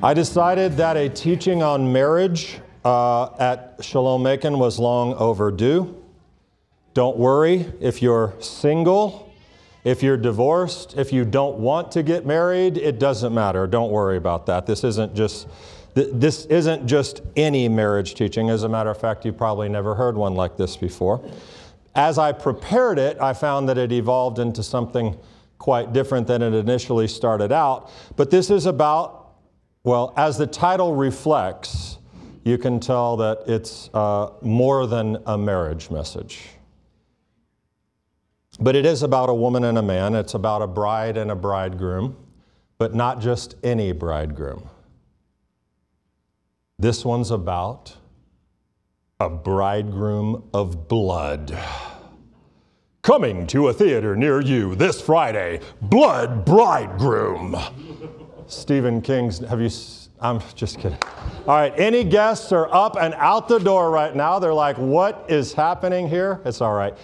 I decided that a teaching on marriage uh, at Shalom Macon was long overdue. Don't worry if you're single, if you're divorced, if you don't want to get married, it doesn't matter. Don't worry about that. This isn't just this isn't just any marriage teaching. As a matter of fact, you probably never heard one like this before. As I prepared it, I found that it evolved into something quite different than it initially started out. But this is about, well, as the title reflects, you can tell that it's uh, more than a marriage message. But it is about a woman and a man, it's about a bride and a bridegroom, but not just any bridegroom. This one's about a bridegroom of blood. Coming to a theater near you this Friday, Blood Bridegroom. Stephen King's, have you, I'm just kidding. All right, any guests are up and out the door right now. They're like, what is happening here? It's all right.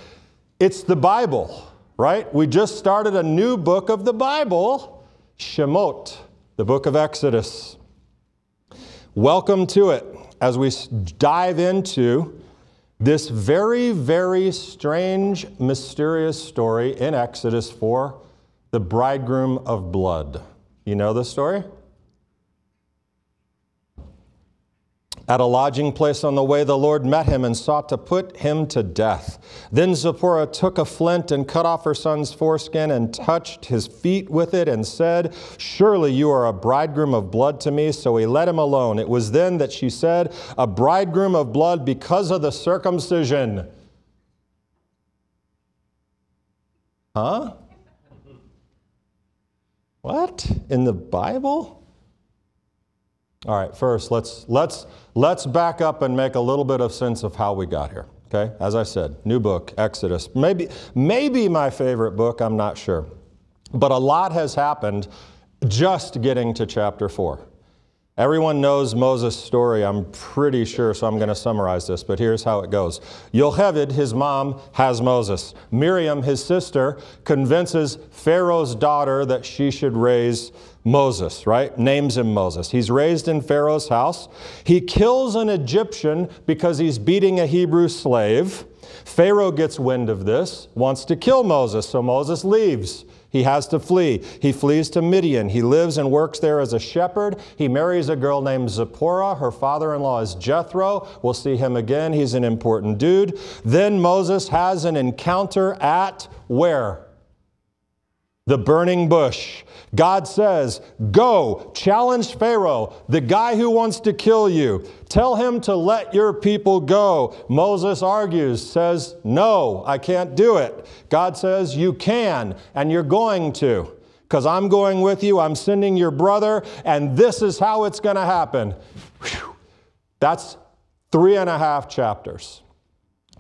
It's the Bible, right? We just started a new book of the Bible, Shemot, the book of Exodus. Welcome to it as we dive into this very, very strange, mysterious story in Exodus 4 the bridegroom of blood. You know the story? At a lodging place on the way, the Lord met him and sought to put him to death. Then Zipporah took a flint and cut off her son's foreskin and touched his feet with it and said, Surely you are a bridegroom of blood to me. So he let him alone. It was then that she said, A bridegroom of blood because of the circumcision. Huh? What? In the Bible? All right, first let's let's let's back up and make a little bit of sense of how we got here. Okay? As I said, new book, Exodus. Maybe maybe my favorite book, I'm not sure. But a lot has happened just getting to chapter 4. Everyone knows Moses' story, I'm pretty sure, so I'm going to summarize this, but here's how it goes. Yocheved, his mom, has Moses. Miriam, his sister, convinces Pharaoh's daughter that she should raise Moses, right? Names him Moses. He's raised in Pharaoh's house. He kills an Egyptian because he's beating a Hebrew slave. Pharaoh gets wind of this, wants to kill Moses, so Moses leaves. He has to flee. He flees to Midian. He lives and works there as a shepherd. He marries a girl named Zipporah. Her father in law is Jethro. We'll see him again. He's an important dude. Then Moses has an encounter at where? The burning bush. God says, Go, challenge Pharaoh, the guy who wants to kill you. Tell him to let your people go. Moses argues, says, No, I can't do it. God says, You can, and you're going to. Because I'm going with you, I'm sending your brother, and this is how it's going to happen. Whew. That's three and a half chapters.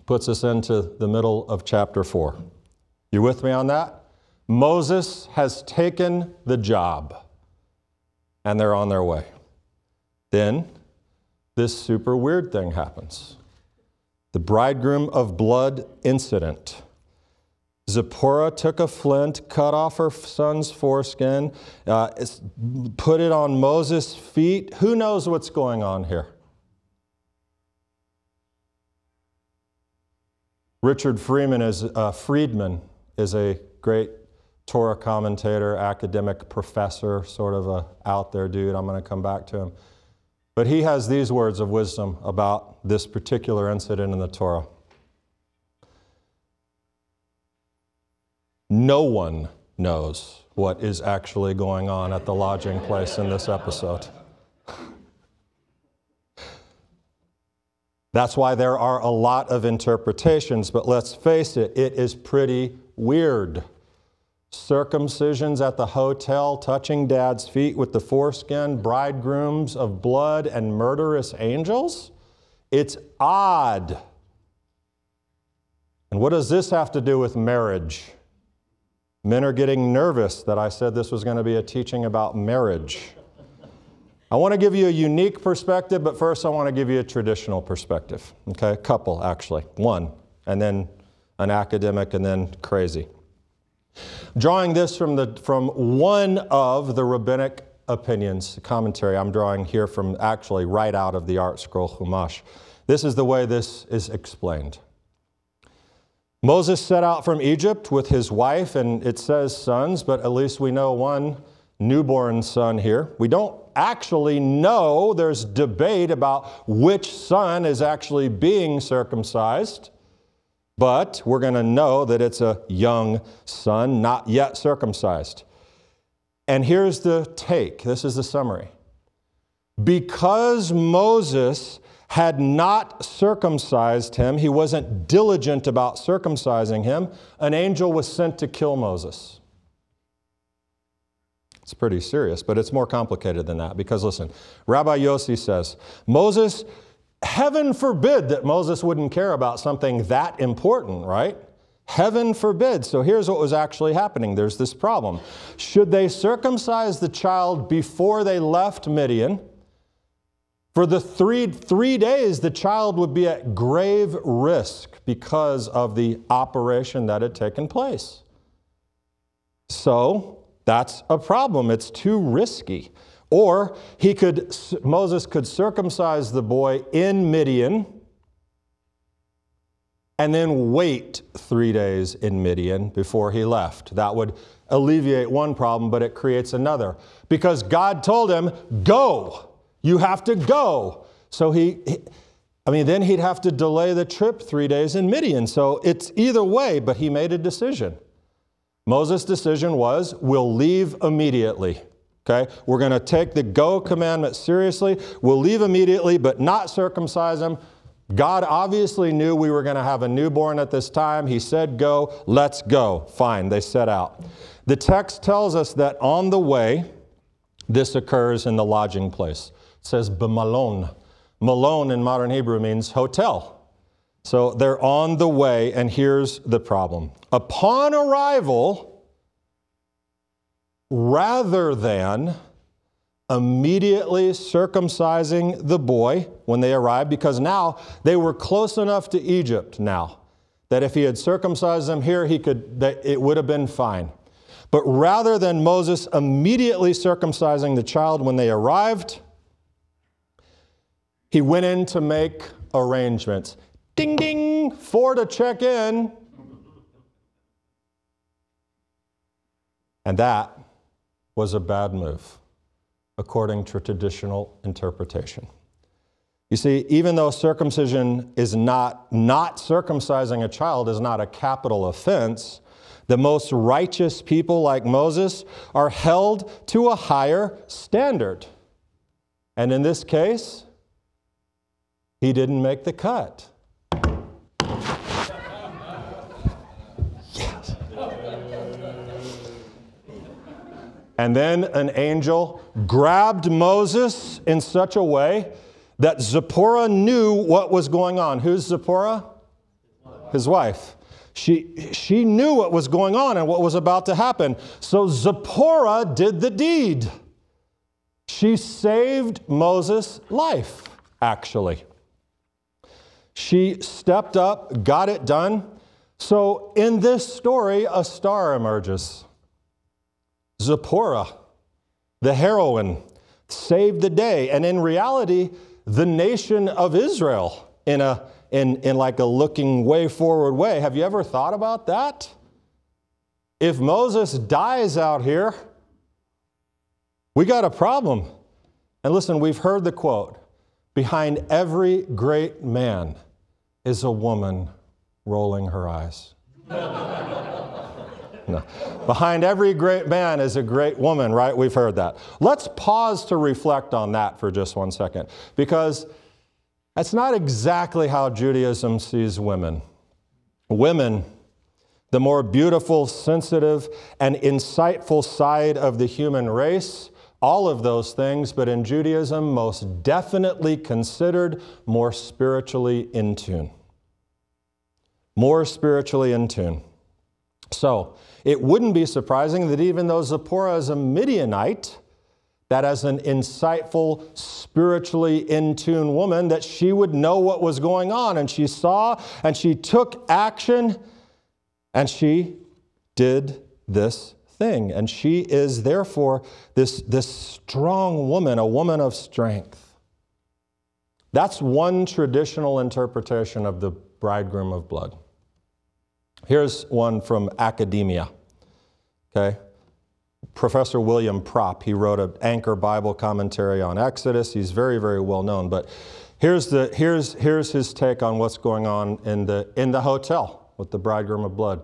Puts us into the middle of chapter four. You with me on that? Moses has taken the job and they're on their way. Then this super weird thing happens the bridegroom of blood incident. Zipporah took a flint, cut off her son's foreskin, uh, put it on Moses' feet. Who knows what's going on here? Richard Friedman is uh, is a great Torah commentator, academic professor, sort of a out there dude. I'm going to come back to him. But he has these words of wisdom about this particular incident in the Torah. No one knows what is actually going on at the lodging place in this episode. That's why there are a lot of interpretations, but let's face it, it is pretty weird circumcisions at the hotel, touching dad's feet with the foreskin, bridegrooms of blood, and murderous angels? It's odd. And what does this have to do with marriage? Men are getting nervous that I said this was going to be a teaching about marriage. I want to give you a unique perspective, but first I want to give you a traditional perspective. Okay, a couple actually. One, and then an academic, and then crazy. Drawing this from, the, from one of the rabbinic opinions, commentary I'm drawing here from actually right out of the ArtScroll Chumash. This is the way this is explained. Moses set out from Egypt with his wife, and it says sons, but at least we know one newborn son here. We don't actually know, there's debate about which son is actually being circumcised, but we're going to know that it's a young son, not yet circumcised. And here's the take this is the summary. Because Moses had not circumcised him, he wasn't diligent about circumcising him, an angel was sent to kill Moses. It's pretty serious, but it's more complicated than that because listen, Rabbi Yossi says, Moses, heaven forbid that Moses wouldn't care about something that important, right? Heaven forbid. So here's what was actually happening. There's this problem. Should they circumcise the child before they left Midian? For the three, three days, the child would be at grave risk because of the operation that had taken place. So, that's a problem. It's too risky. Or he could, Moses could circumcise the boy in Midian and then wait three days in Midian before he left. That would alleviate one problem, but it creates another. Because God told him, Go, you have to go. So he, I mean, then he'd have to delay the trip three days in Midian. So it's either way, but he made a decision. Moses' decision was we'll leave immediately. Okay? We're going to take the go commandment seriously. We'll leave immediately, but not circumcise them. God obviously knew we were going to have a newborn at this time. He said, Go, let's go. Fine, they set out. The text tells us that on the way, this occurs in the lodging place. It says, B'malon. Malon in modern Hebrew means hotel. So they're on the way, and here's the problem. Upon arrival, rather than immediately circumcising the boy when they arrived, because now they were close enough to Egypt now that if he had circumcised them here, he could, that it would have been fine. But rather than Moses immediately circumcising the child when they arrived, he went in to make arrangements. Ding, ding, four to check in. And that was a bad move, according to traditional interpretation. You see, even though circumcision is not, not circumcising a child is not a capital offense, the most righteous people like Moses are held to a higher standard. And in this case, he didn't make the cut. And then an angel grabbed Moses in such a way that Zipporah knew what was going on. Who's Zipporah? His wife. She, she knew what was going on and what was about to happen. So Zipporah did the deed. She saved Moses' life, actually. She stepped up, got it done. So in this story, a star emerges. Zipporah, the heroine, saved the day. And in reality, the nation of Israel in a in, in like a looking way forward way. Have you ever thought about that? If Moses dies out here, we got a problem. And listen, we've heard the quote behind every great man is a woman rolling her eyes. No. Behind every great man is a great woman, right? We've heard that. Let's pause to reflect on that for just one second, because that's not exactly how Judaism sees women. Women, the more beautiful, sensitive, and insightful side of the human race, all of those things, but in Judaism, most definitely considered more spiritually in tune. More spiritually in tune. So, it wouldn't be surprising that even though Zipporah is a Midianite, that as an insightful, spiritually in tune woman, that she would know what was going on. And she saw and she took action and she did this thing. And she is therefore this, this strong woman, a woman of strength. That's one traditional interpretation of the bridegroom of blood. Here's one from academia. Okay? Professor William Propp, he wrote an anchor Bible commentary on Exodus. He's very, very well known. But here's, the, here's, here's his take on what's going on in the, in the hotel with the bridegroom of blood.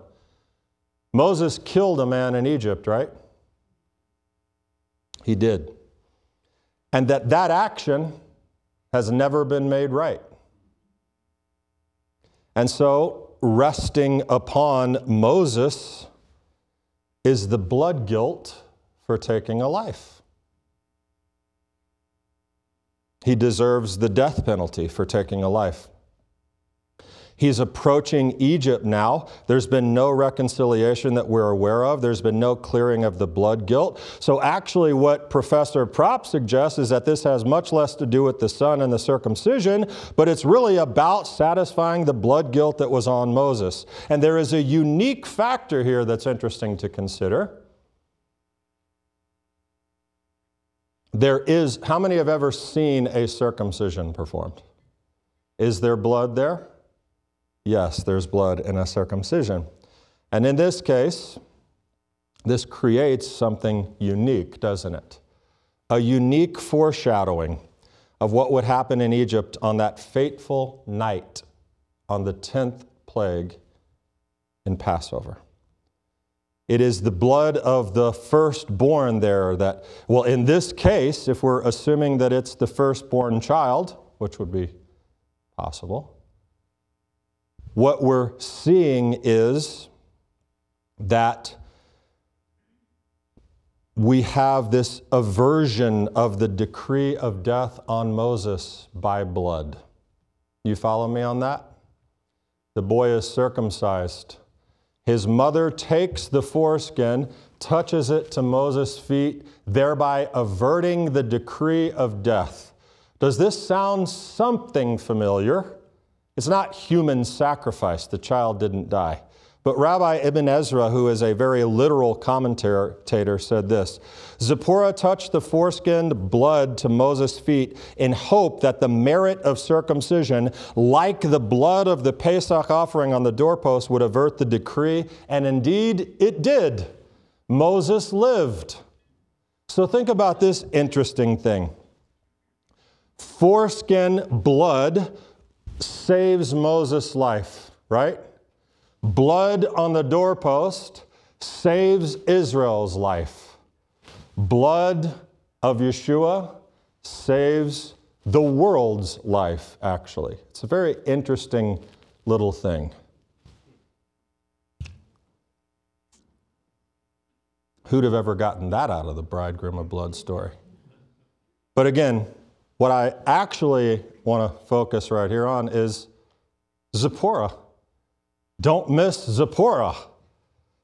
Moses killed a man in Egypt, right? He did. And that that action has never been made right. And so, resting upon Moses is the blood guilt for taking a life. He deserves the death penalty for taking a life. He's approaching Egypt now. There's been no reconciliation that we're aware of. There's been no clearing of the blood guilt. So, actually, what Professor Propp suggests is that this has much less to do with the son and the circumcision, but it's really about satisfying the blood guilt that was on Moses. And there is a unique factor here that's interesting to consider. There is, how many have ever seen a circumcision performed? Is there blood there? Yes, there's blood in a circumcision. And in this case, this creates something unique, doesn't it? A unique foreshadowing of what would happen in Egypt on that fateful night on the 10th plague in Passover. It is the blood of the firstborn there that, well, in this case, if we're assuming that it's the firstborn child, which would be possible, what we're seeing is that we have this aversion of the decree of death on Moses by blood. You follow me on that? The boy is circumcised. His mother takes the foreskin, touches it to Moses' feet, thereby averting the decree of death. Does this sound something familiar? It's not human sacrifice. The child didn't die. But Rabbi Ibn Ezra, who is a very literal commentator, said this Zipporah touched the foreskinned blood to Moses' feet in hope that the merit of circumcision, like the blood of the Pesach offering on the doorpost, would avert the decree. And indeed, it did. Moses lived. So think about this interesting thing foreskin blood saves Moses' life, right? Blood on the doorpost saves Israel's life. Blood of Yeshua saves the world's life, actually. It's a very interesting little thing. Who'd have ever gotten that out of the bridegroom of blood story? But again, what I actually want to focus right here on is Zipporah. Don't miss Zipporah.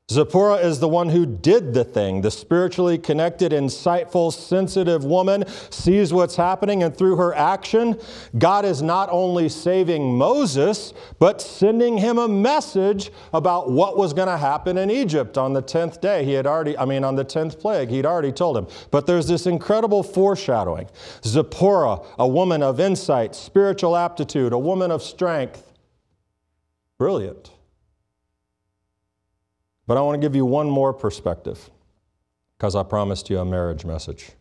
Zipporah is the one who did the thing. The spiritually connected, insightful, sensitive woman sees what's happening, and through her action, God is not only saving Moses, but sending him a message about what was going to happen in Egypt on the 10th day. He had already, I mean, on the 10th plague, he'd already told him. But there's this incredible foreshadowing. Zipporah, a woman of insight, spiritual aptitude, a woman of strength. Brilliant. But I want to give you one more perspective because I promised you a marriage message.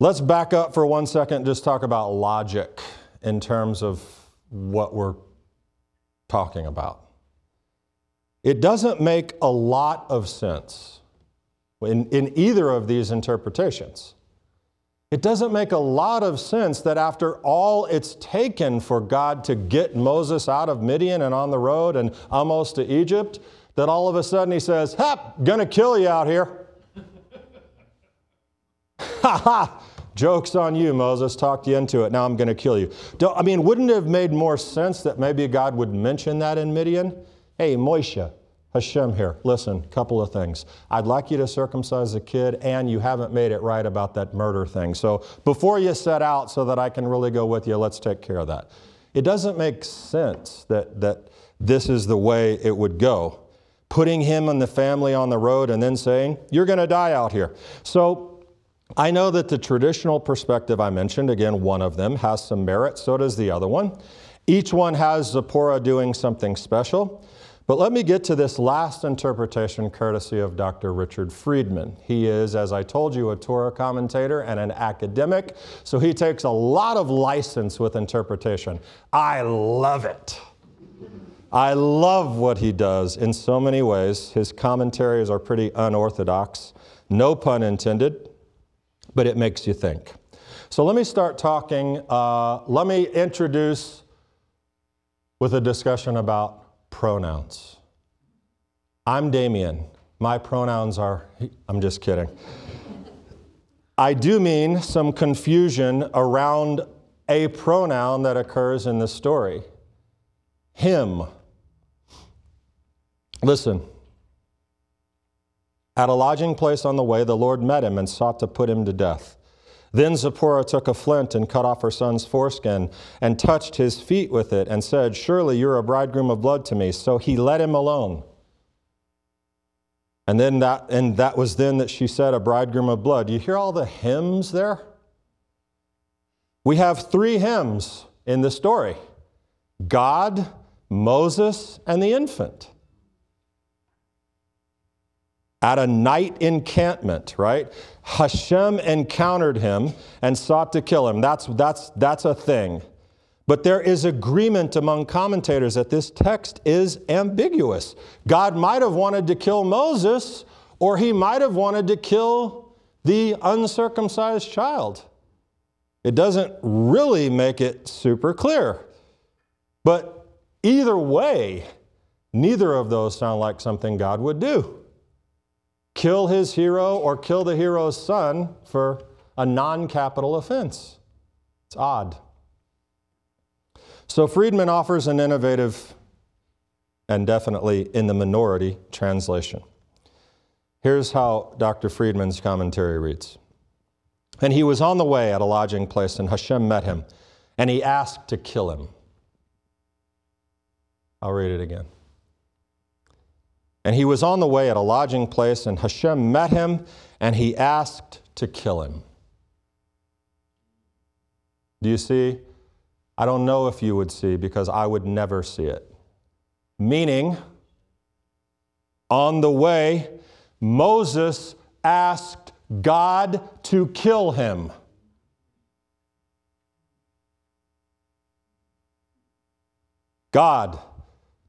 Let's back up for one second and just talk about logic in terms of what we're talking about. It doesn't make a lot of sense in, in either of these interpretations. It doesn't make a lot of sense that after all it's taken for God to get Moses out of Midian and on the road and almost to Egypt, that all of a sudden he says, Hap, gonna kill you out here. Ha ha! Joke's on you, Moses. Talked you into it. Now I'm going to kill you. Don't, I mean, wouldn't it have made more sense that maybe God would mention that in Midian? Hey, Moshe, Hashem here. Listen, couple of things. I'd like you to circumcise the kid, and you haven't made it right about that murder thing. So before you set out so that I can really go with you, let's take care of that. It doesn't make sense that, that this is the way it would go. putting him and the family on the road and then saying, You're going to die out here. So I know that the traditional perspective I mentioned, again, one of them, has some merit, so does the other one. Each one has Zipporah doing something special. But let me get to this last interpretation courtesy of Dr. Richard Friedman. He is, as I told you, a Torah commentator and an academic, so he takes a lot of license with interpretation. I love it. I love what he does in so many ways. His commentaries are pretty unorthodox, no pun intended, but it makes you think. So let me start talking. Uh, let me introduce with a discussion about pronouns. I'm Damien. My pronouns are, I'm just kidding. I do mean some confusion around a pronoun that occurs in the story him. Listen. At a lodging place on the way, the Lord met him and sought to put him to death. Then Zipporah took a flint and cut off her son's foreskin and touched his feet with it and said, Surely you're a bridegroom of blood to me. So he let him alone. And then that, and that was then that she said, A bridegroom of blood. You hear all the hymns there? We have three hymns in the story God, Moses, and the infant at a night encampment, right? Hashem encountered him and sought to kill him. That's, that's, that's a thing. But there is agreement among commentators that this text is ambiguous. God might have wanted to kill Moses, or he might have wanted to kill the uncircumcised child. It doesn't really make it super clear. But either way, neither of those sound like something God would do kill his hero or kill the hero's son for a non capital offense. It's odd. So Friedman offers an innovative and definitely in the minority translation. Here's how Dr. Friedman's commentary reads And he was on the way at a lodging place, and Hashem met him, and he asked to kill him. I'll read it again. And he was on the way at a lodging place, and Hashem met him, and he asked to kill him. Do you see? I don't know if you would see because I would never see it. Meaning, on the way, Moses asked God to kill him. God,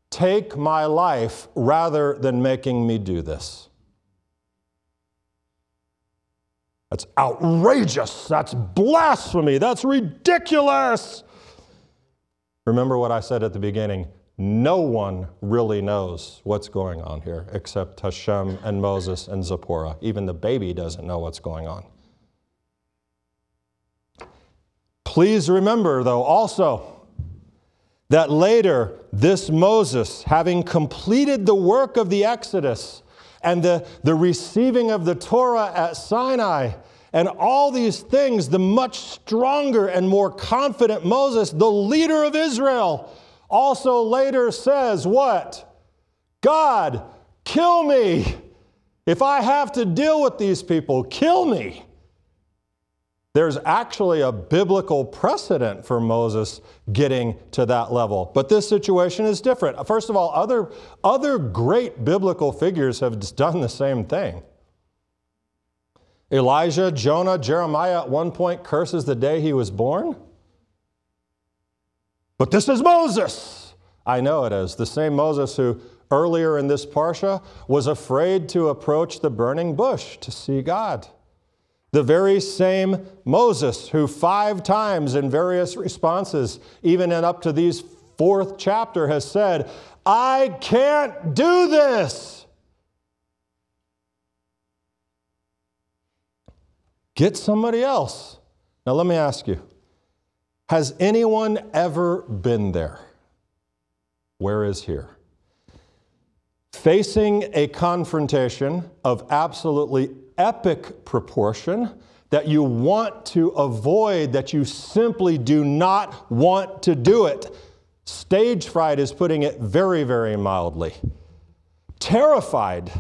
Take my life rather than making me do this. That's outrageous. That's blasphemy. That's ridiculous. Remember what I said at the beginning no one really knows what's going on here except Hashem and Moses and Zipporah. Even the baby doesn't know what's going on. Please remember, though, also, that later this Moses, having completed the work of the Exodus and the, the receiving of the Torah at Sinai, and all these things, the much stronger and more confident Moses, the leader of Israel, also later says, What? God, kill me. If I have to deal with these people, kill me. There's actually a biblical precedent for Moses getting to that level. But this situation is different. First of all, other, other great biblical figures have done the same thing. Elijah, Jonah, Jeremiah at one point curses the day he was born. But this is Moses. I know it is. The same Moses who earlier in this Parsha was afraid to approach the burning bush to see God. The very same Moses, who five times in various responses, even in up to these fourth chapter, has said, I can't do this. Get somebody else. Now, let me ask you Has anyone ever been there? Where is here? Facing a confrontation of absolutely epic proportion that you want to avoid, that you simply do not want to do it. Stage fright is putting it very, very mildly. terrified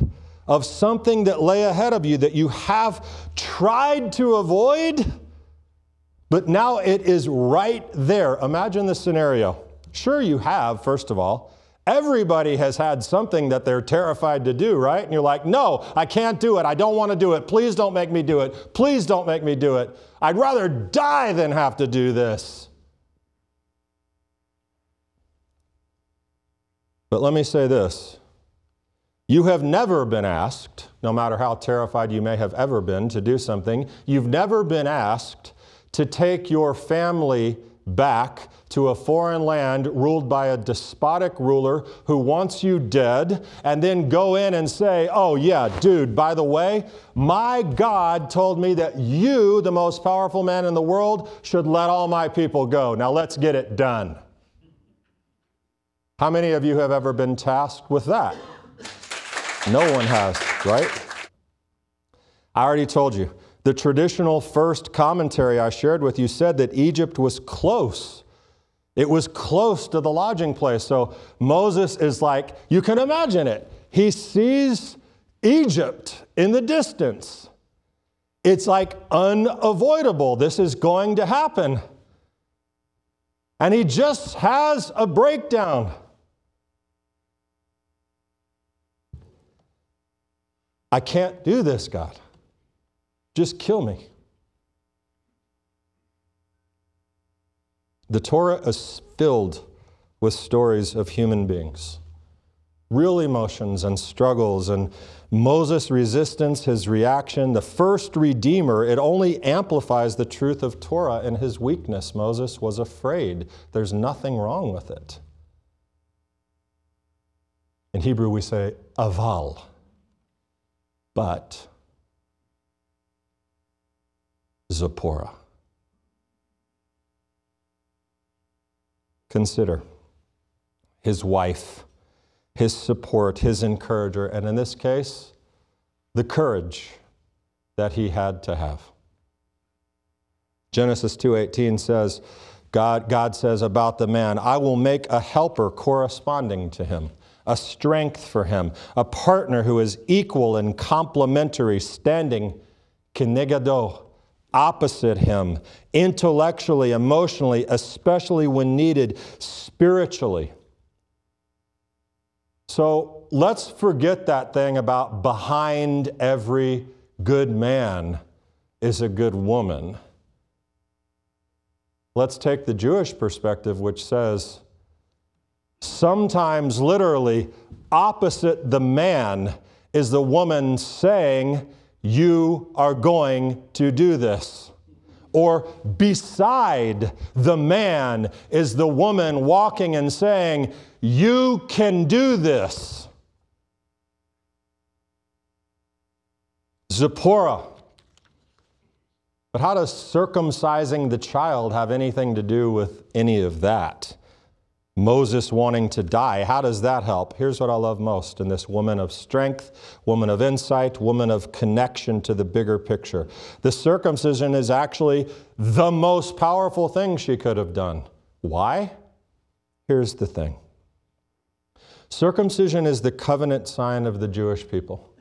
of something that lay ahead of you that you have tried to avoid, but now it is right there. Imagine the scenario. Sure, you have, first of all. Everybody has had something that they're terrified to do, right? And you're like, no, I can't do it. I don't want to do it. Please don't make me do it. Please don't make me do it. I'd rather die than have to do this. But let me say this you have never been asked, no matter how terrified you may have ever been to do something, you've never been asked to take your family back to a foreign land ruled by a despotic ruler who wants you dead, and then go in and say, Oh, yeah, dude, by the way, my God told me that you, the most powerful man in the world, should let all my people go. Now let's get it done. How many of you have ever been tasked with that? No one has, right? I already told you. The traditional first commentary I shared with you said that Egypt was close. It was close to the lodging place. So Moses is like, you can imagine it. He sees Egypt in the distance. It's like unavoidable. This is going to happen. And he just has a breakdown. I can't do this, God. Just kill me. The Torah is filled with stories of human beings, real emotions and struggles, and Moses' resistance, his reaction, the first redeemer, it only amplifies the truth of Torah and his weakness. Moses was afraid. There's nothing wrong with it. In Hebrew, we say aval but Zipporah. Consider his wife, his support, his encourager, and in this case, the courage that he had to have. Genesis 2:18 says, God, God says about the man, I will make a helper corresponding to him a strength for him, a partner who is equal and complementary, standing kenegado, opposite him, intellectually, emotionally, especially when needed, spiritually. So let's forget that thing about behind every good man is a good woman. Let's take the Jewish perspective, which says, sometimes literally opposite the man is the woman saying, You are going to do this. Or beside the man is the woman walking and saying, You can do this. Zipporah. But how does circumcising the child have anything to do with any of that? Moses wanting to die. How does that help? Here's what I love most in this woman of strength, woman of insight, woman of connection to the bigger picture. The circumcision is actually the most powerful thing she could have done. Why? Here's the thing circumcision is the covenant sign of the Jewish people,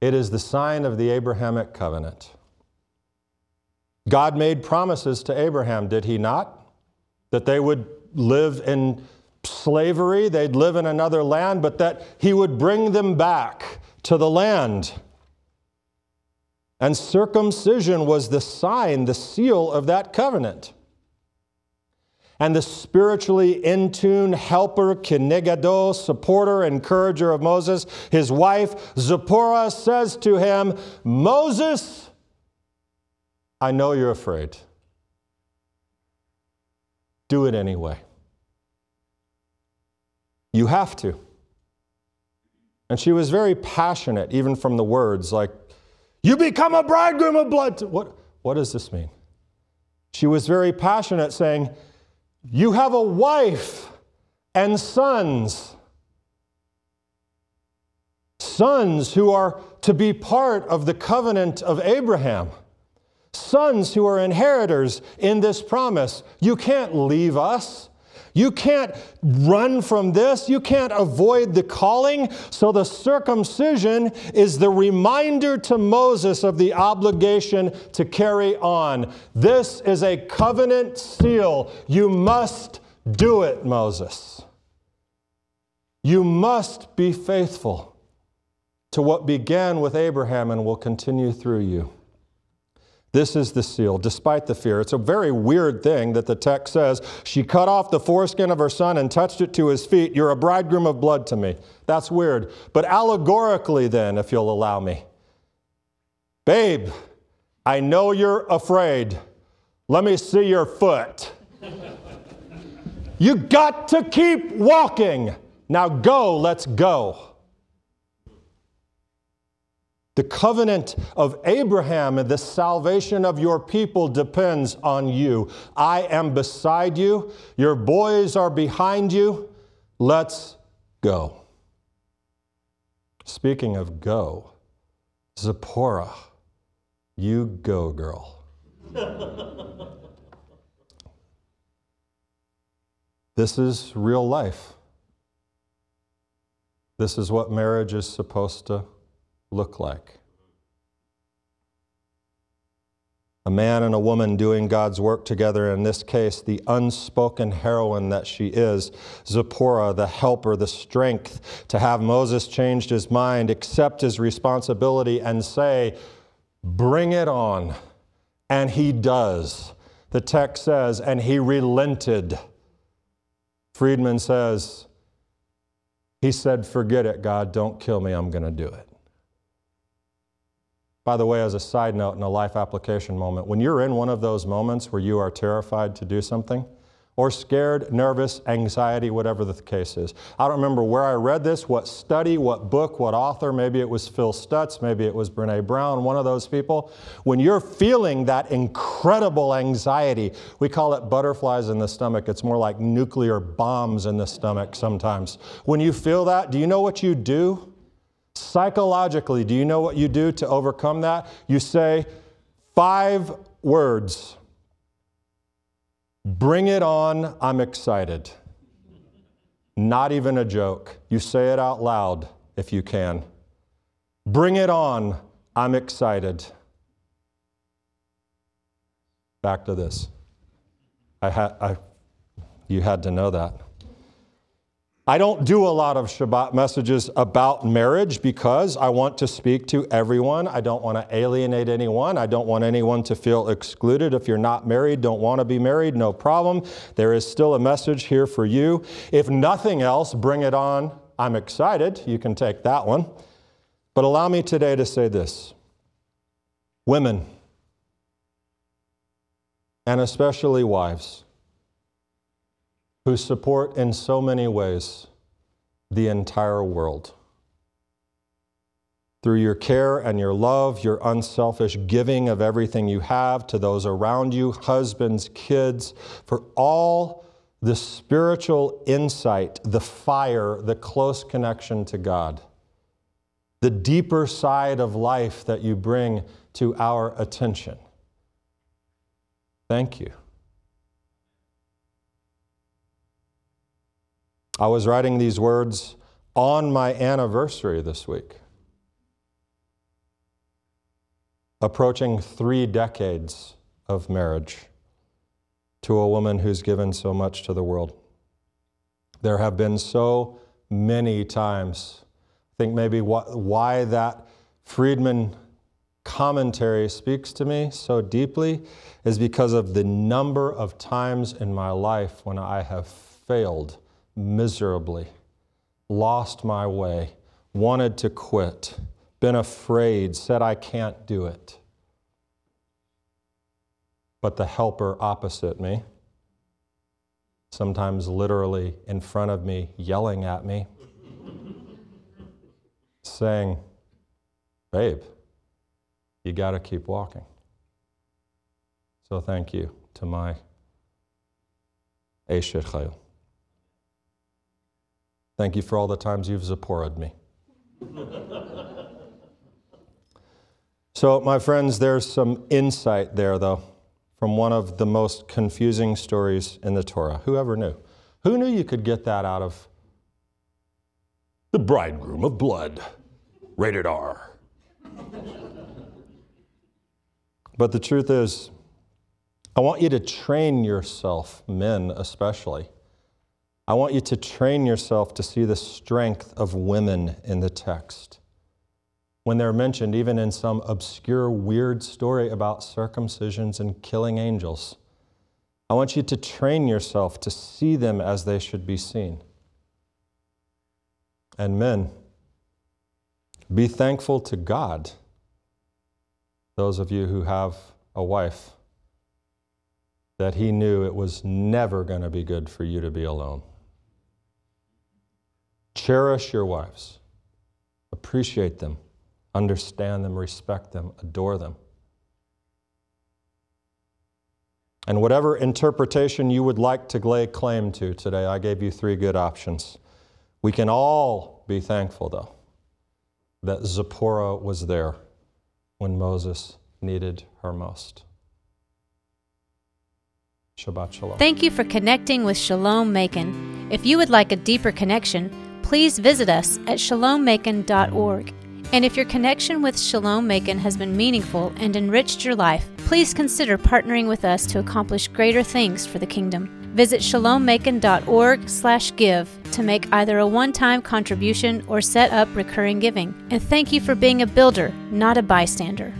it is the sign of the Abrahamic covenant. God made promises to Abraham, did he not? That they would live in slavery, they'd live in another land, but that he would bring them back to the land. And circumcision was the sign, the seal of that covenant. And the spiritually in tune helper, Kenegado, supporter, encourager of Moses, his wife, Zipporah, says to him, Moses, I know you're afraid. Do it anyway. You have to. And she was very passionate, even from the words like, You become a bridegroom of blood. What, what does this mean? She was very passionate, saying, You have a wife and sons. Sons who are to be part of the covenant of Abraham. Sons who are inheritors in this promise. You can't leave us. You can't run from this. You can't avoid the calling. So the circumcision is the reminder to Moses of the obligation to carry on. This is a covenant seal. You must do it, Moses. You must be faithful to what began with Abraham and will continue through you. This is the seal, despite the fear. It's a very weird thing that the text says, She cut off the foreskin of her son and touched it to his feet. You're a bridegroom of blood to me. That's weird. But allegorically, then, if you'll allow me, babe, I know you're afraid. Let me see your foot. you got to keep walking. Now go, let's go. The covenant of Abraham and the salvation of your people depends on you. I am beside you. Your boys are behind you. Let's go. Speaking of go, Zipporah, you go, girl. this is real life. This is what marriage is supposed to look like? A man and a woman doing God's work together, in this case, the unspoken heroine that she is, Zipporah, the helper, the strength to have Moses changed his mind, accept his responsibility, and say, Bring it on. And he does. The text says, And he relented. Friedman says, He said, Forget it, God, don't kill me, I'm going to do it. By the way, as a side note in a life application moment, when you're in one of those moments where you are terrified to do something, or scared, nervous, anxiety, whatever the case is. I don't remember where I read this, what study, what book, what author. Maybe it was Phil Stutz, maybe it was Brene Brown, one of those people. When you're feeling that incredible anxiety, we call it butterflies in the stomach. It's more like nuclear bombs in the stomach sometimes. When you feel that, do you know what you do? Psychologically, do you know what you do to overcome that? You say five words Bring it on, I'm excited. Not even a joke. You say it out loud if you can. Bring it on, I'm excited. Back to this. I had, I, you had to know that. I don't do a lot of Shabbat messages about marriage because I want to speak to everyone. I don't want to alienate anyone. I don't want anyone to feel excluded. If you're not married, don't want to be married, no problem. There is still a message here for you. If nothing else, bring it on. I'm excited. You can take that one. But allow me today to say this women, and especially wives, who support in so many ways the entire world. Through your care and your love, your unselfish giving of everything you have to those around you, husbands, kids, for all the spiritual insight, the fire, the close connection to God, the deeper side of life that you bring to our attention. Thank you. I was writing these words on my anniversary this week. Approaching three decades of marriage to a woman who's given so much to the world. There have been so many times, I think maybe why that Friedman commentary speaks to me so deeply is because of the number of times in my life when I have failed miserably, lost my way, wanted to quit, been afraid, said I can't do it. But the helper opposite me, sometimes literally in front of me, yelling at me, saying, Babe, you got to keep walking. So thank you to my Eshet Chayil. Thank you for all the times you've Zipporah'd me. so, my friends, there's some insight there, though, from one of the most confusing stories in the Torah. Whoever knew? Who knew you could get that out of the bridegroom of blood? Rated R. but the truth is, I want you to train yourself, men especially. I want you to train yourself to see the strength of women in the text. When they're mentioned, even in some obscure, weird story about circumcisions and killing angels, I want you to train yourself to see them as they should be seen. And men, be thankful to God, those of you who have a wife, that He knew it was never going to be good for you to be alone. Cherish your wives, appreciate them, understand them, respect them, adore them. And whatever interpretation you would like to lay claim to today, I gave you three good options. We can all be thankful, though, that Zipporah was there when Moses needed her most. Shabbat Shalom. Thank you for connecting with Shalom Macon. If you would like a deeper connection, please visit us at shalomacon.org. And if your connection with Shalom Macon has been meaningful and enriched your life, please consider partnering with us to accomplish greater things for the kingdom. Visit shalomacon.org/give to make either a one-time contribution or set up recurring giving. And thank you for being a builder, not a bystander.